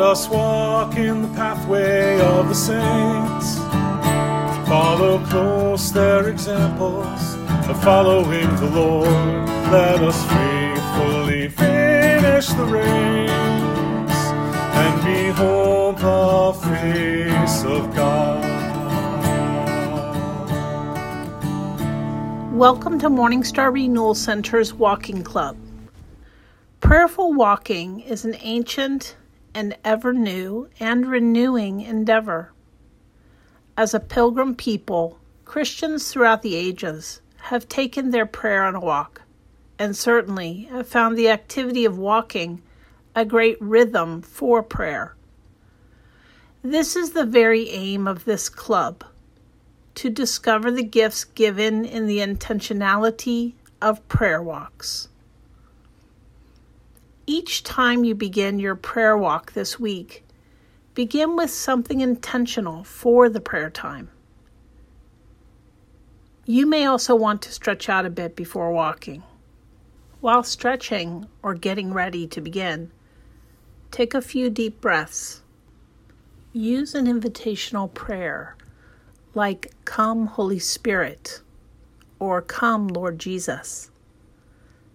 Let us walk in the pathway of the saints. Follow close their examples of following the Lord. Let us faithfully finish the race and behold the face of God. Welcome to Morningstar Renewal Center's Walking Club. Prayerful walking is an ancient and ever new and renewing endeavor. As a pilgrim people, Christians throughout the ages have taken their prayer on a walk, and certainly have found the activity of walking a great rhythm for prayer. This is the very aim of this club to discover the gifts given in the intentionality of prayer walks. Each time you begin your prayer walk this week, begin with something intentional for the prayer time. You may also want to stretch out a bit before walking. While stretching or getting ready to begin, take a few deep breaths. Use an invitational prayer like Come, Holy Spirit, or Come, Lord Jesus.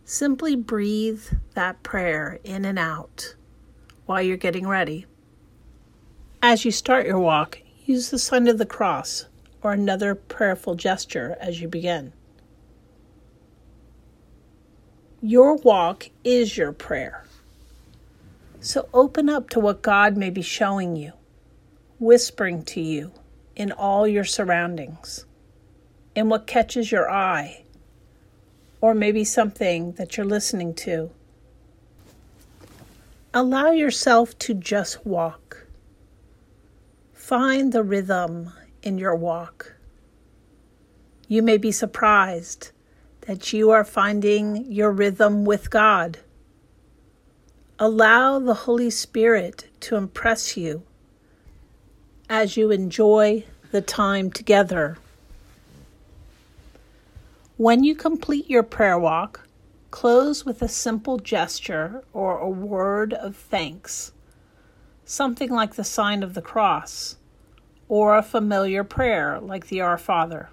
Simply breathe that prayer in and out while you're getting ready. As you start your walk, use the sign of the cross or another prayerful gesture as you begin. Your walk is your prayer. So open up to what God may be showing you, whispering to you in all your surroundings, in what catches your eye, or maybe something that you're listening to. Allow yourself to just walk. Find the rhythm in your walk. You may be surprised that you are finding your rhythm with God. Allow the Holy Spirit to impress you as you enjoy the time together. When you complete your prayer walk, close with a simple gesture or a word of thanks, something like the sign of the cross, or a familiar prayer like the Our Father.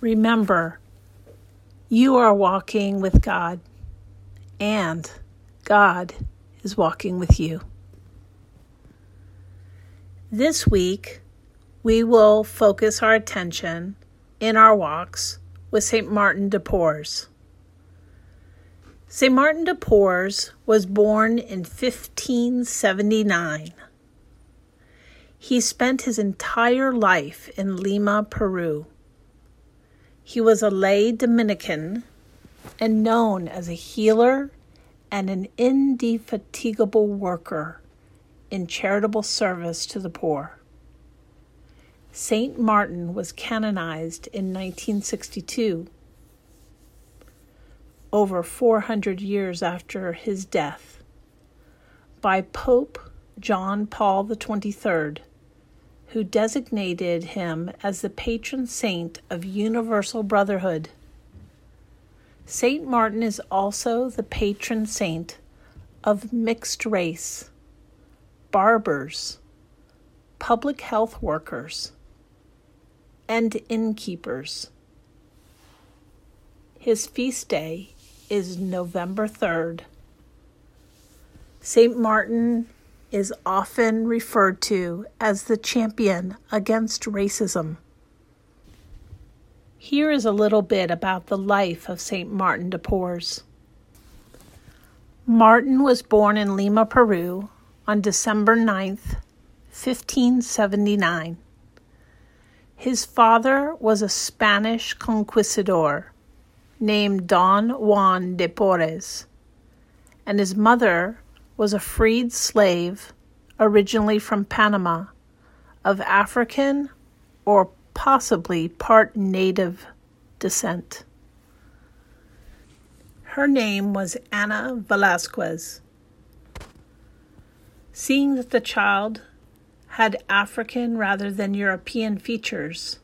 Remember, you are walking with God, and God is walking with you. This week, we will focus our attention in our walks with St. Martin de Porres. St. Martin de Porres was born in 1579. He spent his entire life in Lima, Peru. He was a lay Dominican and known as a healer and an indefatigable worker in charitable service to the poor. Saint Martin was canonized in 1962, over 400 years after his death, by Pope John Paul XXIII, who designated him as the patron saint of universal brotherhood. Saint Martin is also the patron saint of mixed race barbers, public health workers, and innkeepers. His feast day is November 3rd. St. Martin is often referred to as the champion against racism. Here is a little bit about the life of St. Martin de Porres. Martin was born in Lima, Peru on December 9th, 1579. His father was a Spanish conquistador named Don Juan de Porres, and his mother was a freed slave originally from Panama of African or possibly part native descent. Her name was Ana Velasquez. Seeing that the child had African rather than European features,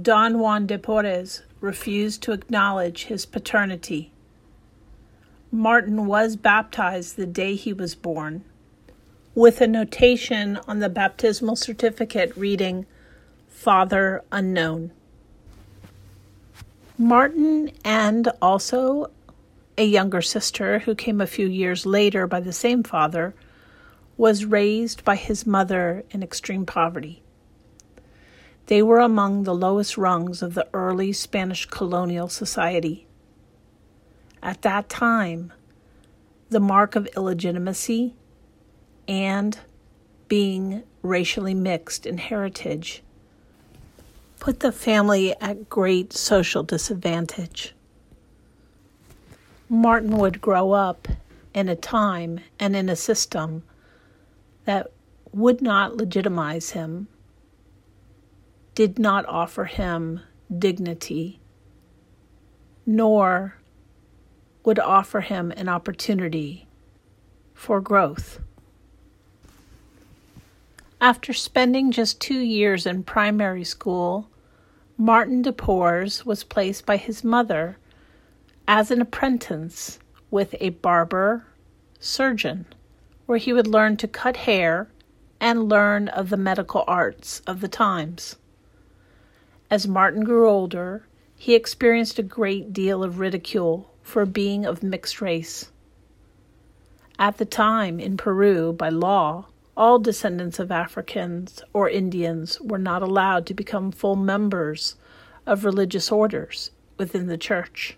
Don Juan de Porres refused to acknowledge his paternity. Martin was baptized the day he was born, with a notation on the baptismal certificate reading, Father Unknown. Martin and also a younger sister who came a few years later by the same father was raised by his mother in extreme poverty. They were among the lowest rungs of the early Spanish colonial society. At that time, the mark of illegitimacy and being racially mixed in heritage put the family at great social disadvantage. Martin would grow up in a time and in a system that would not legitimize him, did not offer him dignity, nor would offer him an opportunity for growth. After spending just two years in primary school, Martin de Porres was placed by his mother as an apprentice with a barber surgeon, where he would learn to cut hair and learn of the medical arts of the times. As Martin grew older, he experienced a great deal of ridicule for being of mixed race. At the time, in Peru, by law, all descendants of Africans or Indians were not allowed to become full members of religious orders within the church.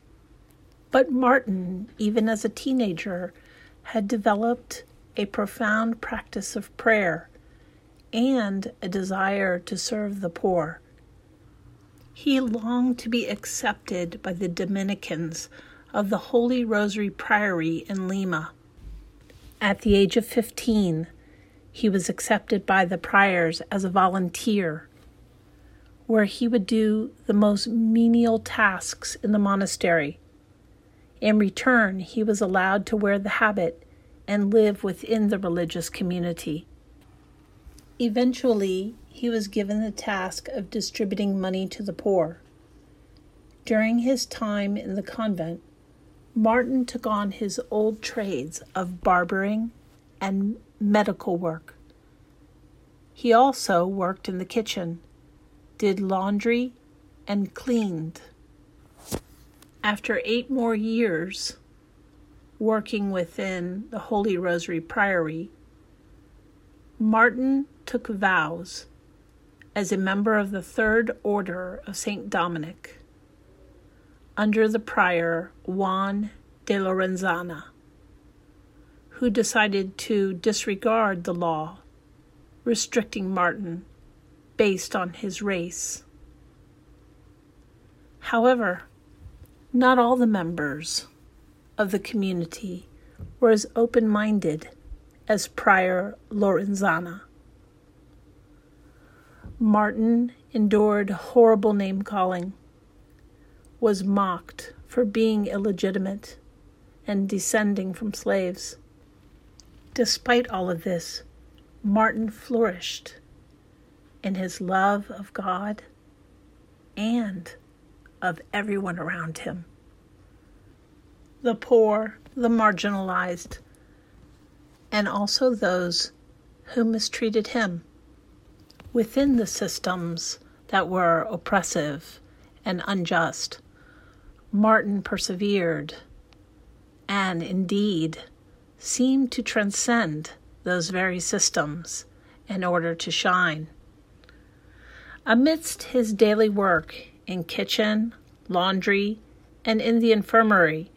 But Martin, even as a teenager, had developed a profound practice of prayer and a desire to serve the poor. He longed to be accepted by the Dominicans of the Holy Rosary Priory in Lima. At the age of 15, he was accepted by the priors as a volunteer, where he would do the most menial tasks in the monastery in return, he was allowed to wear the habit and live within the religious community. Eventually, he was given the task of distributing money to the poor. During his time in the convent, Martin took on his old trades of barbering and medical work. He also worked in the kitchen, did laundry, and cleaned. After eight more years working within the Holy Rosary Priory, Martin took vows as a member of the Third Order of St. Dominic under the prior Juan de Lorenzana, who decided to disregard the law restricting Martin based on his race. However, not all the members of the community were as open minded as Prior Lorenzana. Martin endured horrible name calling, was mocked for being illegitimate and descending from slaves. Despite all of this, Martin flourished in his love of God and of everyone around him the poor, the marginalized, and also those who mistreated him. Within the systems that were oppressive and unjust, Martin persevered and indeed seemed to transcend those very systems in order to shine. Amidst his daily work in kitchen, laundry, and in the infirmary,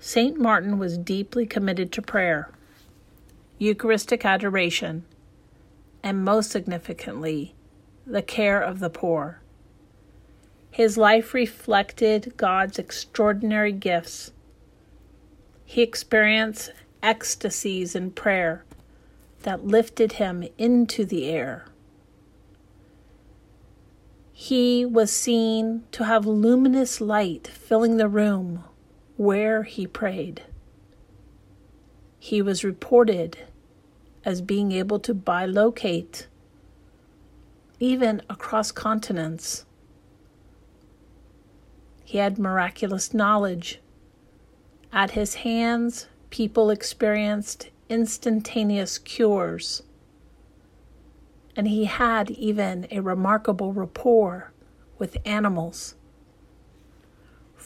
St. Martin was deeply committed to prayer, Eucharistic adoration, and most significantly, the care of the poor. His life reflected God's extraordinary gifts. He experienced ecstasies in prayer that lifted him into the air he was seen to have luminous light filling the room where he prayed. He was reported as being able to bilocate even across continents. He had miraculous knowledge At his hands, people experienced instantaneous cures. And he had even a remarkable rapport with animals.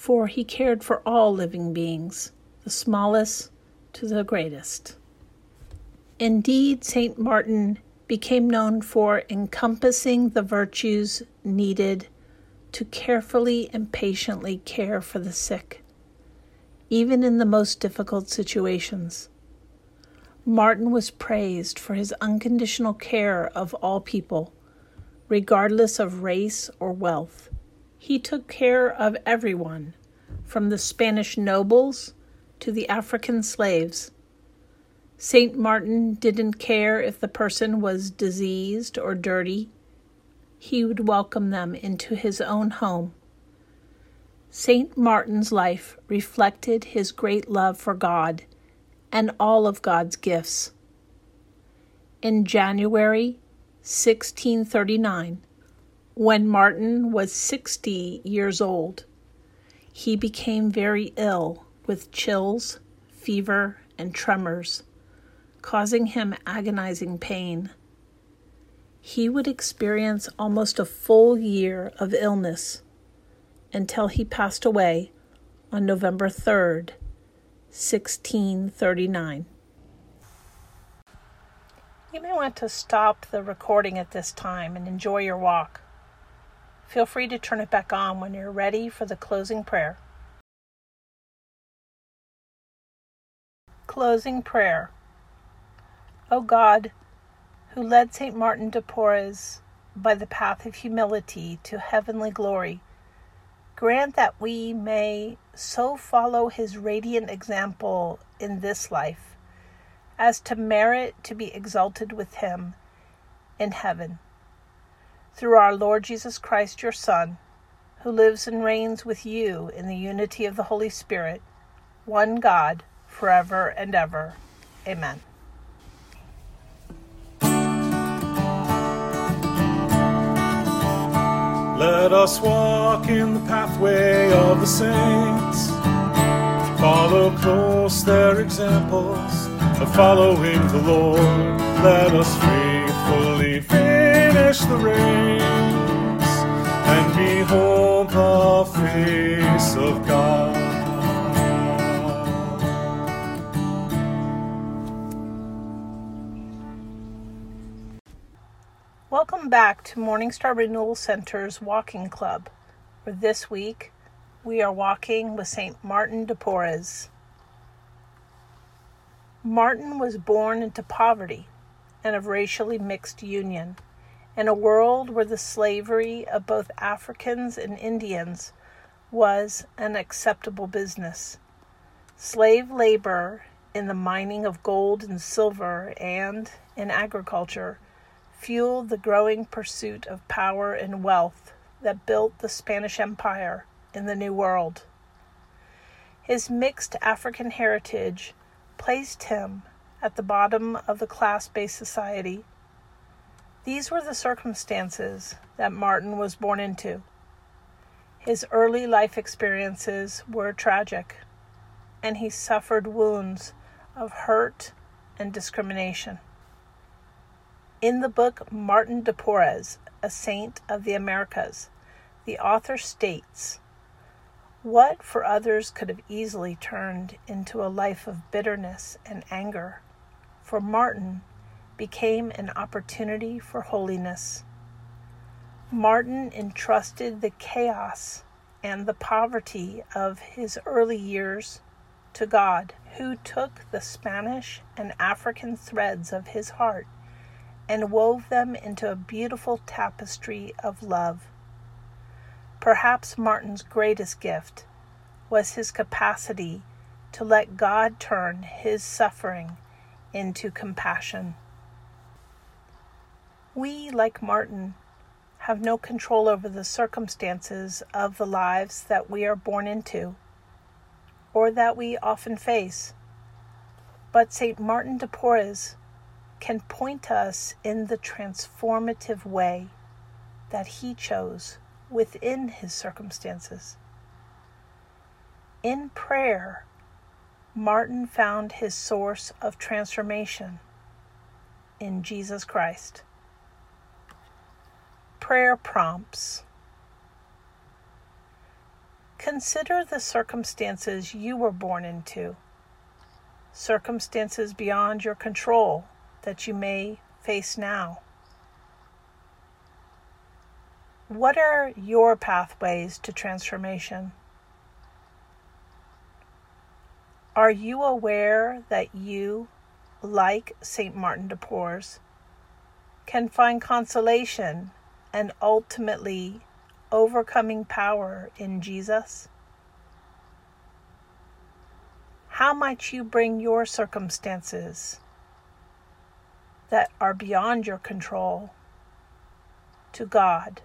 For he cared for all living beings, the smallest to the greatest. Indeed, St. Martin became known for encompassing the virtues needed to carefully and patiently care for the sick, even in the most difficult situations. Martin was praised for his unconditional care of all people, regardless of race or wealth. He took care of everyone, from the Spanish nobles to the African slaves. St. Martin didn't care if the person was diseased or dirty, he would welcome them into his own home. St. Martin's life reflected his great love for God and all of God's gifts. In January 1639, when Martin was 60 years old, he became very ill with chills, fever, and tremors, causing him agonizing pain. He would experience almost a full year of illness until he passed away on November 3rd, 1639. You may want to stop the recording at this time and enjoy your walk. Feel free to turn it back on when you're ready for the closing prayer. Closing prayer. O God, who led St. Martin de Porres by the path of humility to heavenly glory, grant that we may so follow his radiant example in this life as to merit to be exalted with him in heaven. Through our Lord Jesus Christ, your Son, who lives and reigns with you in the unity of the Holy Spirit, one God, forever and ever. Amen. Let us walk in the pathway of the saints. Follow close their examples of following the Lord. Let us faithfully finish the race and behold the face of God. Welcome back to Morningstar Renewal Center's Walking Club, where this week we are walking with St. Martin de Porres. Martin was born into poverty and of racially mixed union in a world where the slavery of both Africans and Indians was an acceptable business. Slave labor in the mining of gold and silver and in agriculture fueled the growing pursuit of power and wealth that built the Spanish Empire in the New World. His mixed African heritage placed him at the bottom of the class based society. These were the circumstances that Martin was born into. His early life experiences were tragic, and he suffered wounds of hurt and discrimination. In the book Martin de Porres, A Saint of the Americas, the author states What for others could have easily turned into a life of bitterness and anger, for Martin became an opportunity for holiness. Martin entrusted the chaos and the poverty of his early years to God, who took the Spanish and African threads of his heart and wove them into a beautiful tapestry of love. Perhaps Martin's greatest gift was his capacity to let God turn his suffering into compassion. We, like Martin, have no control over the circumstances of the lives that we are born into or that we often face. But St. Martin de Porres can point us in the transformative way that he chose within his circumstances. In prayer, Martin found his source of transformation in Jesus Christ. Prayer prompts. Consider the circumstances you were born into, circumstances beyond your control that you may face now. What are your pathways to transformation? Are you aware that you, like St. Martin de Porres, can find consolation and ultimately overcoming power in Jesus? How might you bring your circumstances that are beyond your control to God?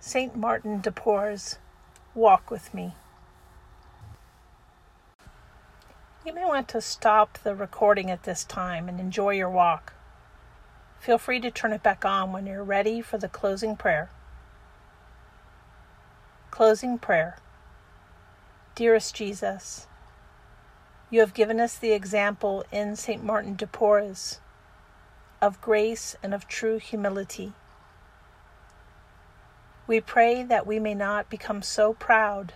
St. Martin de Porres, walk with me. You may want to stop the recording at this time and enjoy your walk. Feel free to turn it back on when you're ready for the closing prayer. Closing prayer. Dearest Jesus, you have given us the example in St. Martin de Porres of grace and of true humility. We pray that we may not become so proud,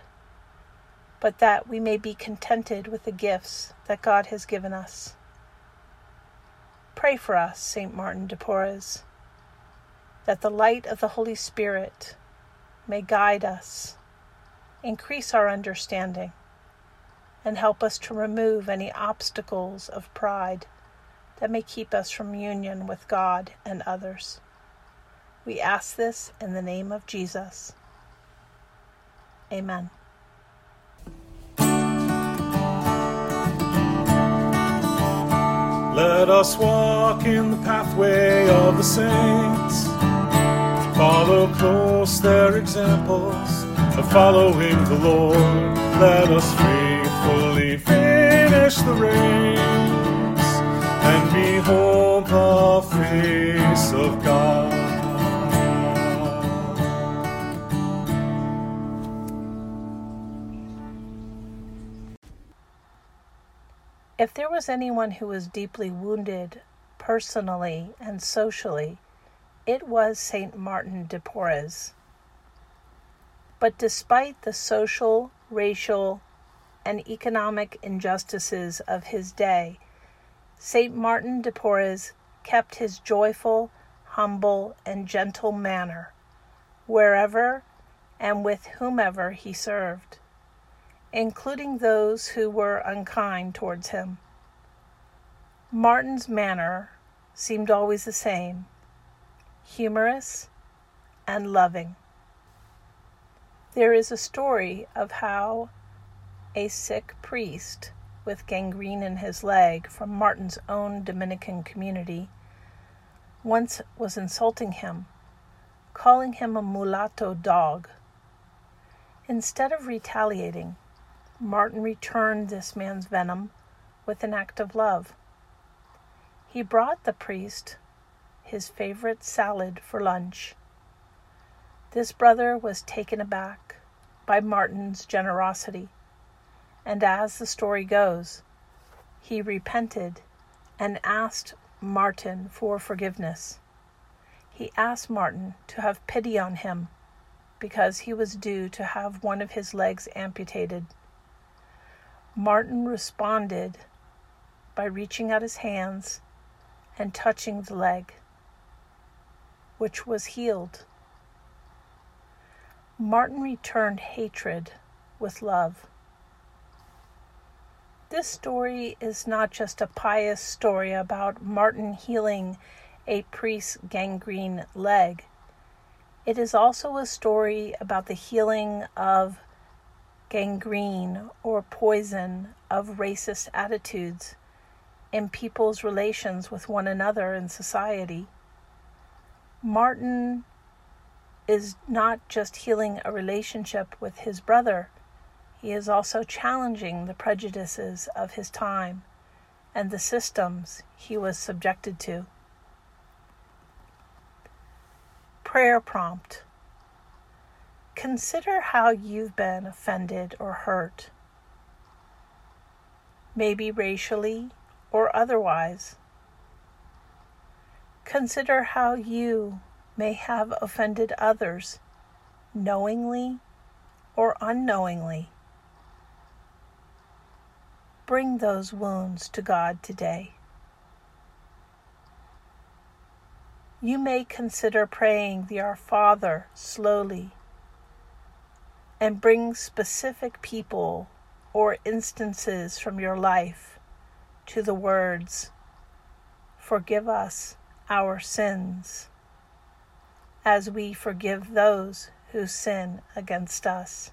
but that we may be contented with the gifts that God has given us. Pray for us, St. Martin de Porres, that the light of the Holy Spirit may guide us, increase our understanding, and help us to remove any obstacles of pride that may keep us from union with God and others. We ask this in the name of Jesus. Amen. Let us walk in the pathway of the saints. Follow close their examples of following the Lord. Let us faithfully finish the race and behold the face of God. Was anyone who was deeply wounded personally and socially, it was St. Martin de Porres. But despite the social, racial, and economic injustices of his day, St. Martin de Porres kept his joyful, humble, and gentle manner wherever and with whomever he served including those who were unkind towards him. Martin's manner seemed always the same humorous and loving. There is a story of how a sick priest with gangrene in his leg from Martin's own Dominican community once was insulting him, calling him a mulatto dog. Instead of retaliating, Martin returned this man's venom with an act of love. He brought the priest his favorite salad for lunch. This brother was taken aback by Martin's generosity, and as the story goes, he repented and asked Martin for forgiveness. He asked Martin to have pity on him because he was due to have one of his legs amputated. Martin responded by reaching out his hands and touching the leg, which was healed. Martin returned hatred with love. This story is not just a pious story about Martin healing a priest's gangrene leg. It is also a story about the healing of gangrene or poison of racist attitudes in people's relations with one another in society. Martin is not just healing a relationship with his brother, he is also challenging the prejudices of his time and the systems he was subjected to. Prayer prompt Consider how you've been offended or hurt, maybe racially or otherwise. Consider how you may have offended others knowingly or unknowingly. Bring those wounds to God today. You may consider praying the Our Father slowly and bring specific people or instances from your life to the words, Forgive us our sins, as we forgive those who sin against us.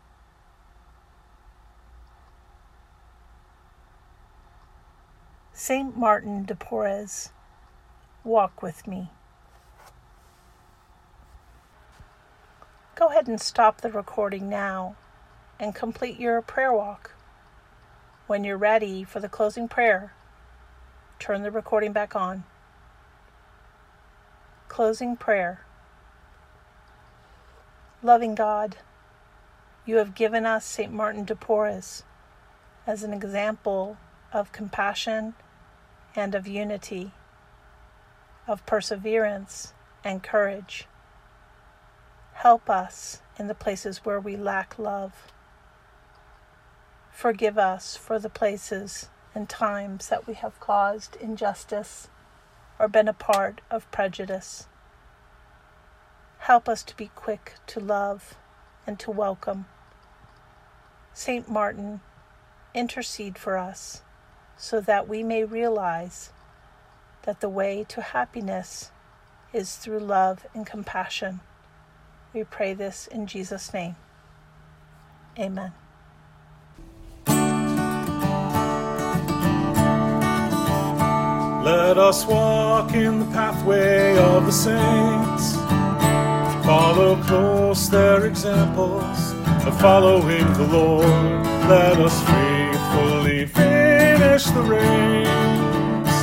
Saint Martin de Porres, walk with me. Go ahead and stop the recording now and complete your prayer walk. When you're ready for the closing prayer, turn the recording back on. Closing prayer. Loving God, you have given us St. Martin de Porres as an example of compassion and of unity, of perseverance and courage. Help us in the places where we lack love. Forgive us for the places and times that we have caused injustice or been a part of prejudice. Help us to be quick to love and to welcome. Saint Martin, intercede for us so that we may realize that the way to happiness is through love and compassion. We pray this in Jesus' name. Amen. Let us walk in the pathway of the saints. Follow close their examples of following the Lord. Let us faithfully finish the race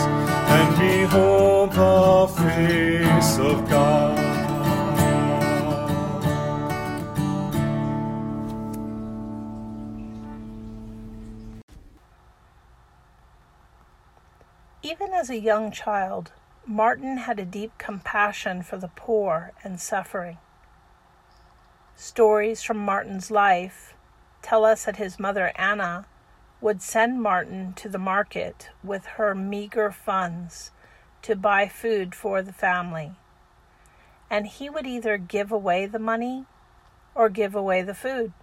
and behold the face of God. A young child, Martin had a deep compassion for the poor and suffering. Stories from Martin's life tell us that his mother Anna would send Martin to the market with her meager funds to buy food for the family. And he would either give away the money or give away the food.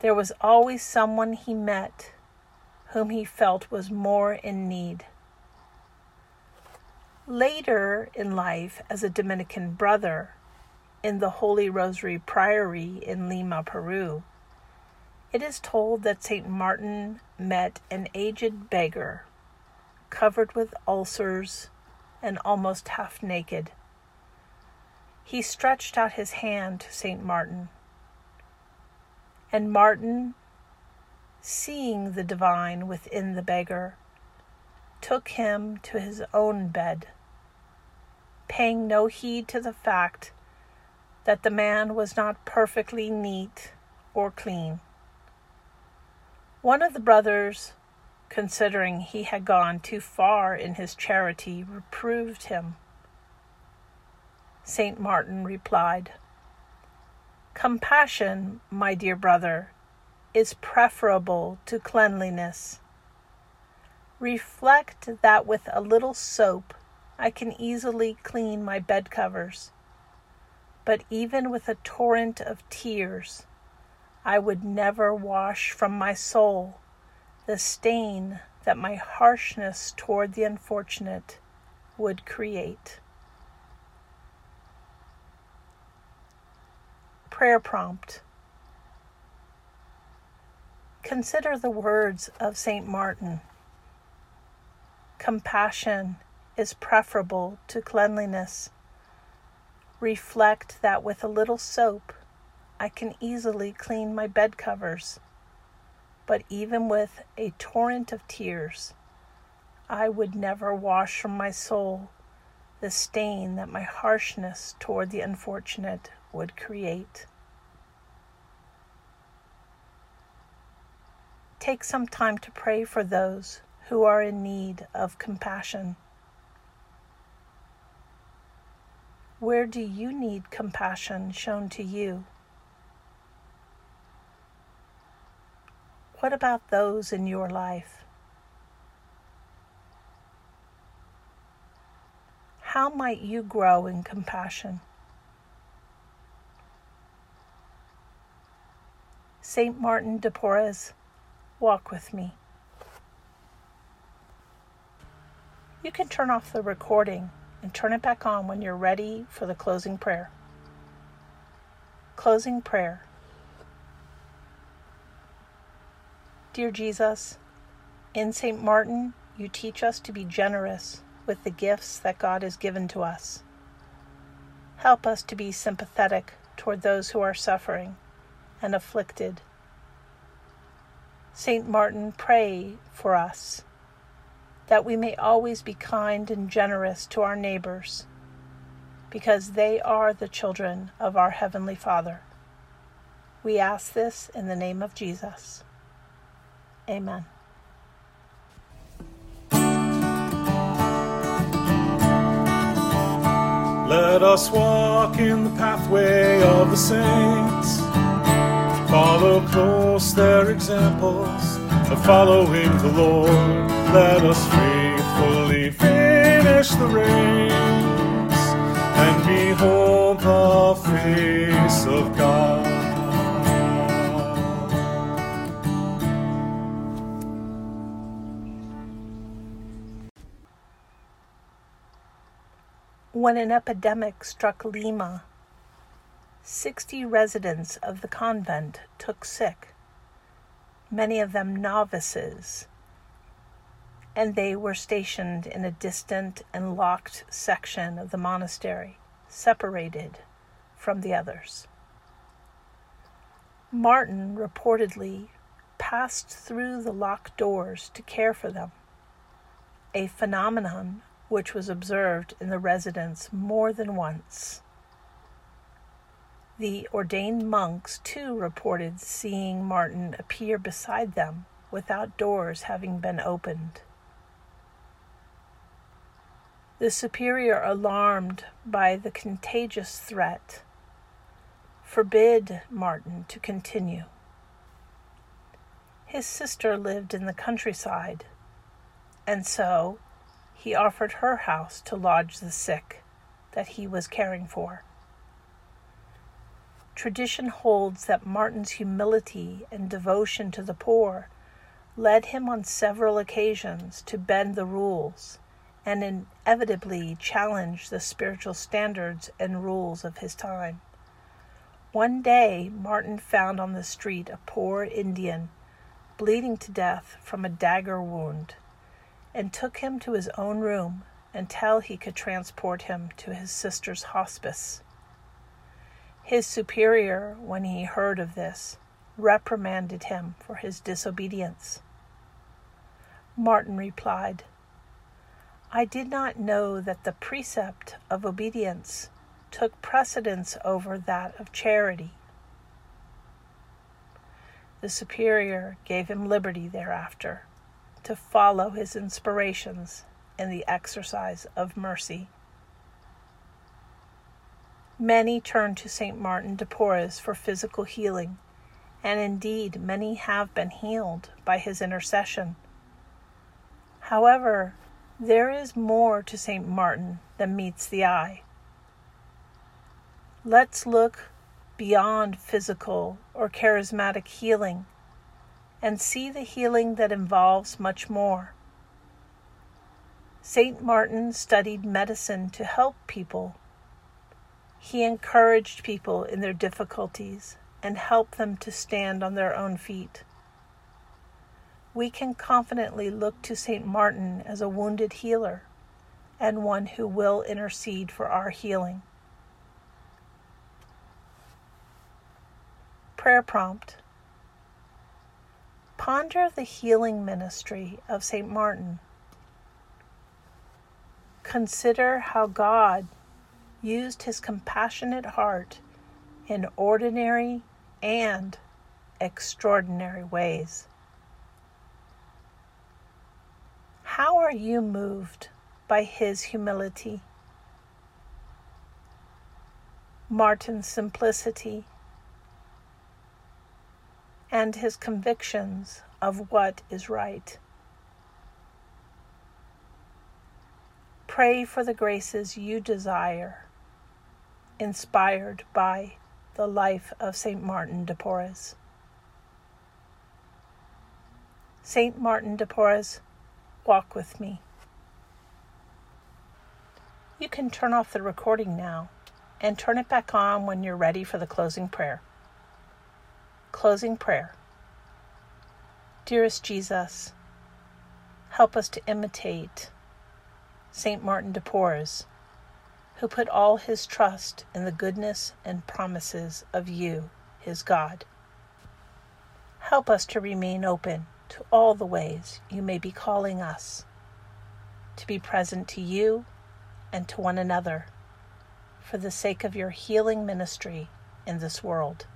There was always someone he met whom he felt was more in need. Later in life, as a Dominican brother in the Holy Rosary Priory in Lima, Peru, it is told that St. Martin met an aged beggar covered with ulcers and almost half naked. He stretched out his hand to St. Martin, and Martin seeing the divine within the beggar, took him to his own bed, paying no heed to the fact that the man was not perfectly neat or clean. One of the brothers, considering he had gone too far in his charity, reproved him. St. Martin replied, Compassion, my dear brother, is preferable to cleanliness. Reflect that with a little soap I can easily clean my bed covers, but even with a torrent of tears, I would never wash from my soul the stain that my harshness toward the unfortunate would create. Prayer prompt Consider the words of St. Martin Compassion is preferable to cleanliness. Reflect that with a little soap, I can easily clean my bed covers. But even with a torrent of tears, I would never wash from my soul the stain that my harshness toward the unfortunate would create. Take some time to pray for those who are in need of compassion. Where do you need compassion shown to you? What about those in your life? How might you grow in compassion? St. Martin de Porres, walk with me. You can turn off the recording and turn it back on when you're ready for the closing prayer. Closing prayer. Dear Jesus, in St. Martin, you teach us to be generous with the gifts that God has given to us. Help us to be sympathetic toward those who are suffering and afflicted. St. Martin, pray for us that we may always be kind and generous to our neighbors, because they are the children of our Heavenly Father. We ask this in the name of Jesus. Amen. Let us walk in the pathway of the saints. Follow close their examples of following the Lord. Let us faithfully finish the race and behold the face of God. When an epidemic struck Lima, 60 residents of the convent took sick, many of them novices, and they were stationed in a distant and locked section of the monastery, separated from the others. Martin reportedly passed through the locked doors to care for them, a phenomenon which was observed in the residence more than once. The ordained monks too reported seeing Martin appear beside them without doors having been opened. The superior, alarmed by the contagious threat, forbid Martin to continue. His sister lived in the countryside, and so he offered her house to lodge the sick that he was caring for. Tradition holds that Martin's humility and devotion to the poor led him on several occasions to bend the rules and inevitably challenge the spiritual standards and rules of his time. One day, Martin found on the street a poor Indian bleeding to death from a dagger wound and took him to his own room until he could transport him to his sister's hospice. His superior, when he heard of this, reprimanded him for his disobedience. Martin replied, I did not know that the precept of obedience took precedence over that of charity. The superior gave him liberty thereafter to follow his inspirations in the exercise of mercy. Many turn to St. Martin de Porres for physical healing, and indeed many have been healed by his intercession. However, there is more to St. Martin than meets the eye. Let's look beyond physical or charismatic healing and see the healing that involves much more. St. Martin studied medicine to help people. He encouraged people in their difficulties and helped them to stand on their own feet. We can confidently look to St. Martin as a wounded healer and one who will intercede for our healing. Prayer prompt Ponder the healing ministry of St. Martin. Consider how God used his compassionate heart in ordinary and extraordinary ways. How are you moved by his humility? Martin's simplicity and his convictions of what is right. Pray for the graces you desire, inspired by the life of St. Martin de Porres. St. Martin de Porres, walk with me. You can turn off the recording now and turn it back on when you're ready for the closing prayer. Closing prayer. Dearest Jesus, help us to imitate St. Martin de Porres, who put all his trust in the goodness and promises of you, his God. Help us to remain open to all the ways you may be calling us to be present to you and to one another for the sake of your healing ministry in this world.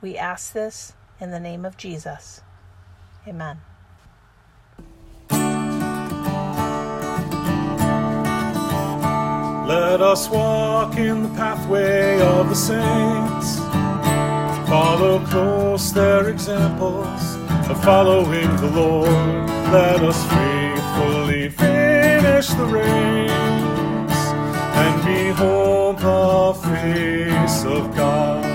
We ask this in the name of Jesus. Amen. Let us walk in the pathway of the saints. Follow close their examples of following the Lord. Let us faithfully finish the race and behold the face of God.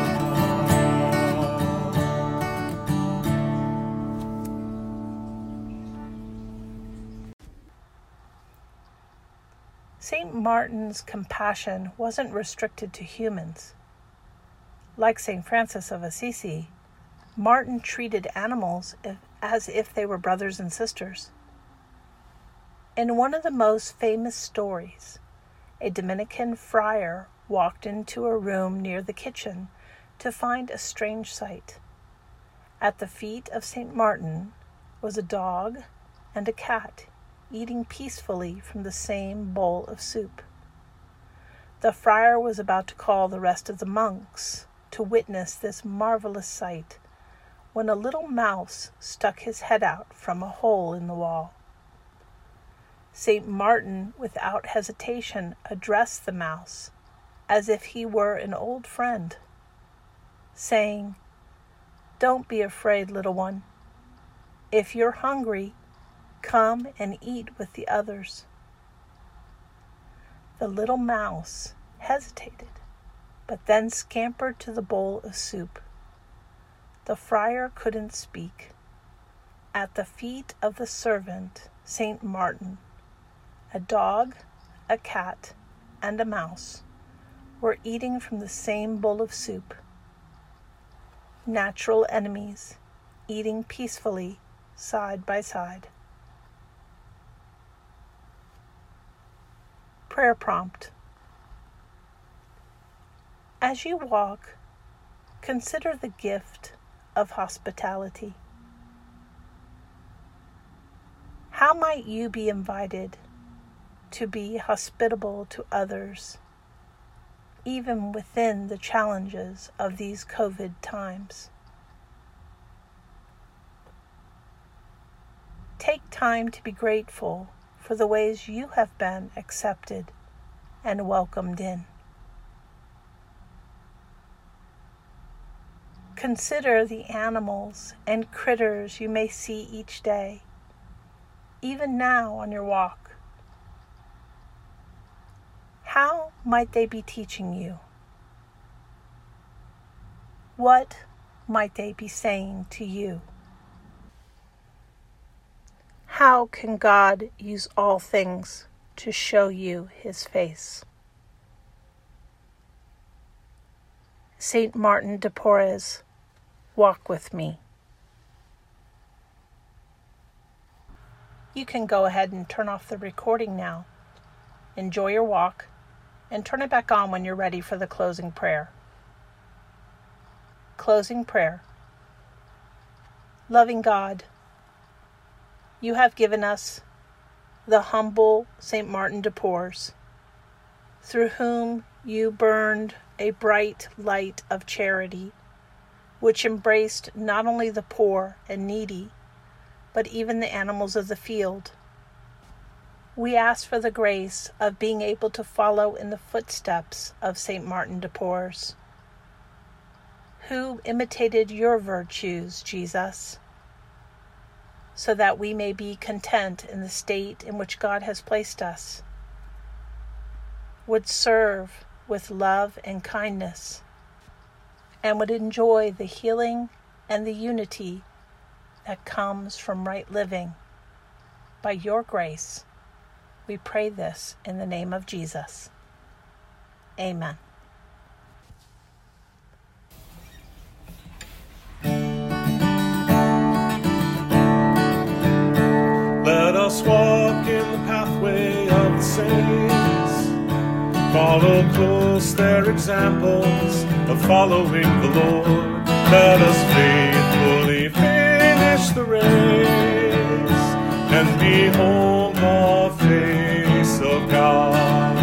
St. Martin's compassion wasn't restricted to humans. Like St. Francis of Assisi, Martin treated animals as if they were brothers and sisters. In one of the most famous stories, a Dominican friar walked into a room near the kitchen to find a strange sight. At the feet of St. Martin was a dog and a cat eating peacefully from the same bowl of soup. The friar was about to call the rest of the monks to witness this marvelous sight when a little mouse stuck his head out from a hole in the wall. St. Martin, without hesitation, addressed the mouse as if he were an old friend, saying, Don't be afraid, little one. If you're hungry, Come and eat with the others. The little mouse hesitated, but then scampered to the bowl of soup. The friar couldn't speak. At the feet of the servant, St. Martin, a dog, a cat, and a mouse were eating from the same bowl of soup. Natural enemies, eating peacefully side by side. Prayer prompt. As you walk, consider the gift of hospitality. How might you be invited to be hospitable to others, even within the challenges of these COVID times? Take time to be grateful for the ways you have been accepted and welcomed in. Consider the animals and critters you may see each day, even now on your walk. How might they be teaching you? What might they be saying to you? How can God use all things to show you his face? Saint Martin de Porres, walk with me. You can go ahead and turn off the recording now. Enjoy your walk and turn it back on when you're ready for the closing prayer. Closing prayer. Loving God, you have given us the humble St. Martin de Porres, through whom you burned a bright light of charity, which embraced not only the poor and needy, but even the animals of the field. We ask for the grace of being able to follow in the footsteps of St. Martin de Porres, who imitated your virtues, Jesus, so that we may be content in the state in which God has placed us, would serve with love and kindness, and would enjoy the healing and the unity that comes from right living. By your grace, we pray this in the name of Jesus. Amen. Let us walk in the pathway of the saints. Follow close their examples of following the Lord. Let us faithfully finish the race and behold the face of God.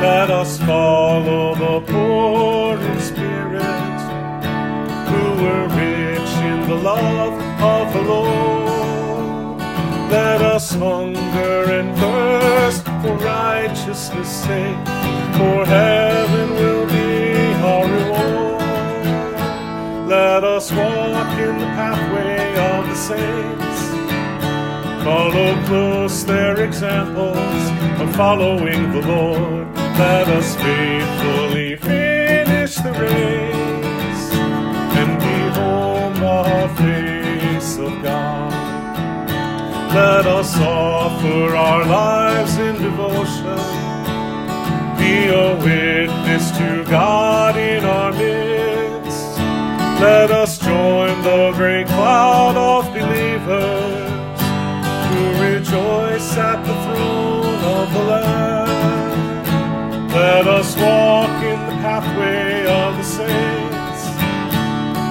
Let us follow the poor in spirit who were rich in the love of the Lord. Let us hunger and thirst for righteousness' sake, for heaven will be our reward. Let us walk in the pathway of the saints, follow close their examples of following the Lord. Let us faithfully finish the race and behold the face of God. Let us offer our lives in devotion, be a witness to God in our midst. Let us join the great cloud of believers who rejoice at the throne of the Lamb. Let us walk in the pathway of the saints,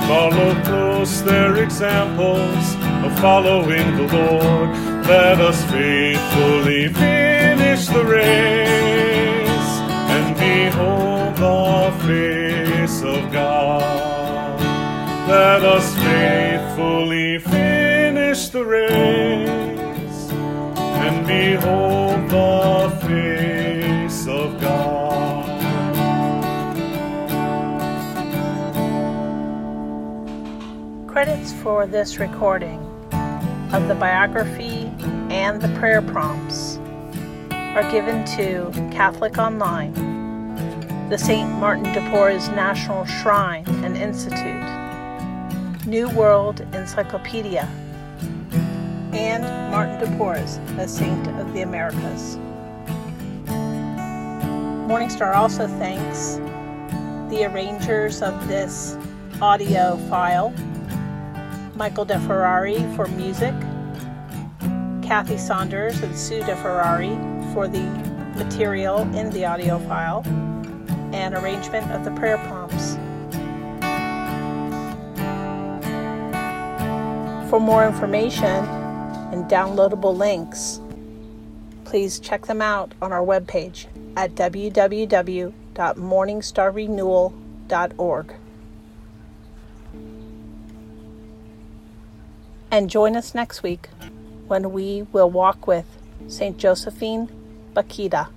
follow close their examples of following the Lord. Let us faithfully finish the race behold the face of God. Let us faithfully finish the race and behold the face of God. Credits for this recording of the biography and the prayer prompts are given to Catholic Online, the St. Martin de Porres National Shrine and Institute, New World Encyclopedia, and Martin de Porres, a saint of the Americas. Morningstar also thanks the arrangers of this audio file Michael DeFerrari for music, Kathy Saunders and Sue DeFerrari for the material in the audio file, and arrangement of the prayer prompts. For more information and downloadable links, please check them out on our webpage at www.morningstarrenewal.org. And join us next week when we will walk with St. Josephine Bakhita.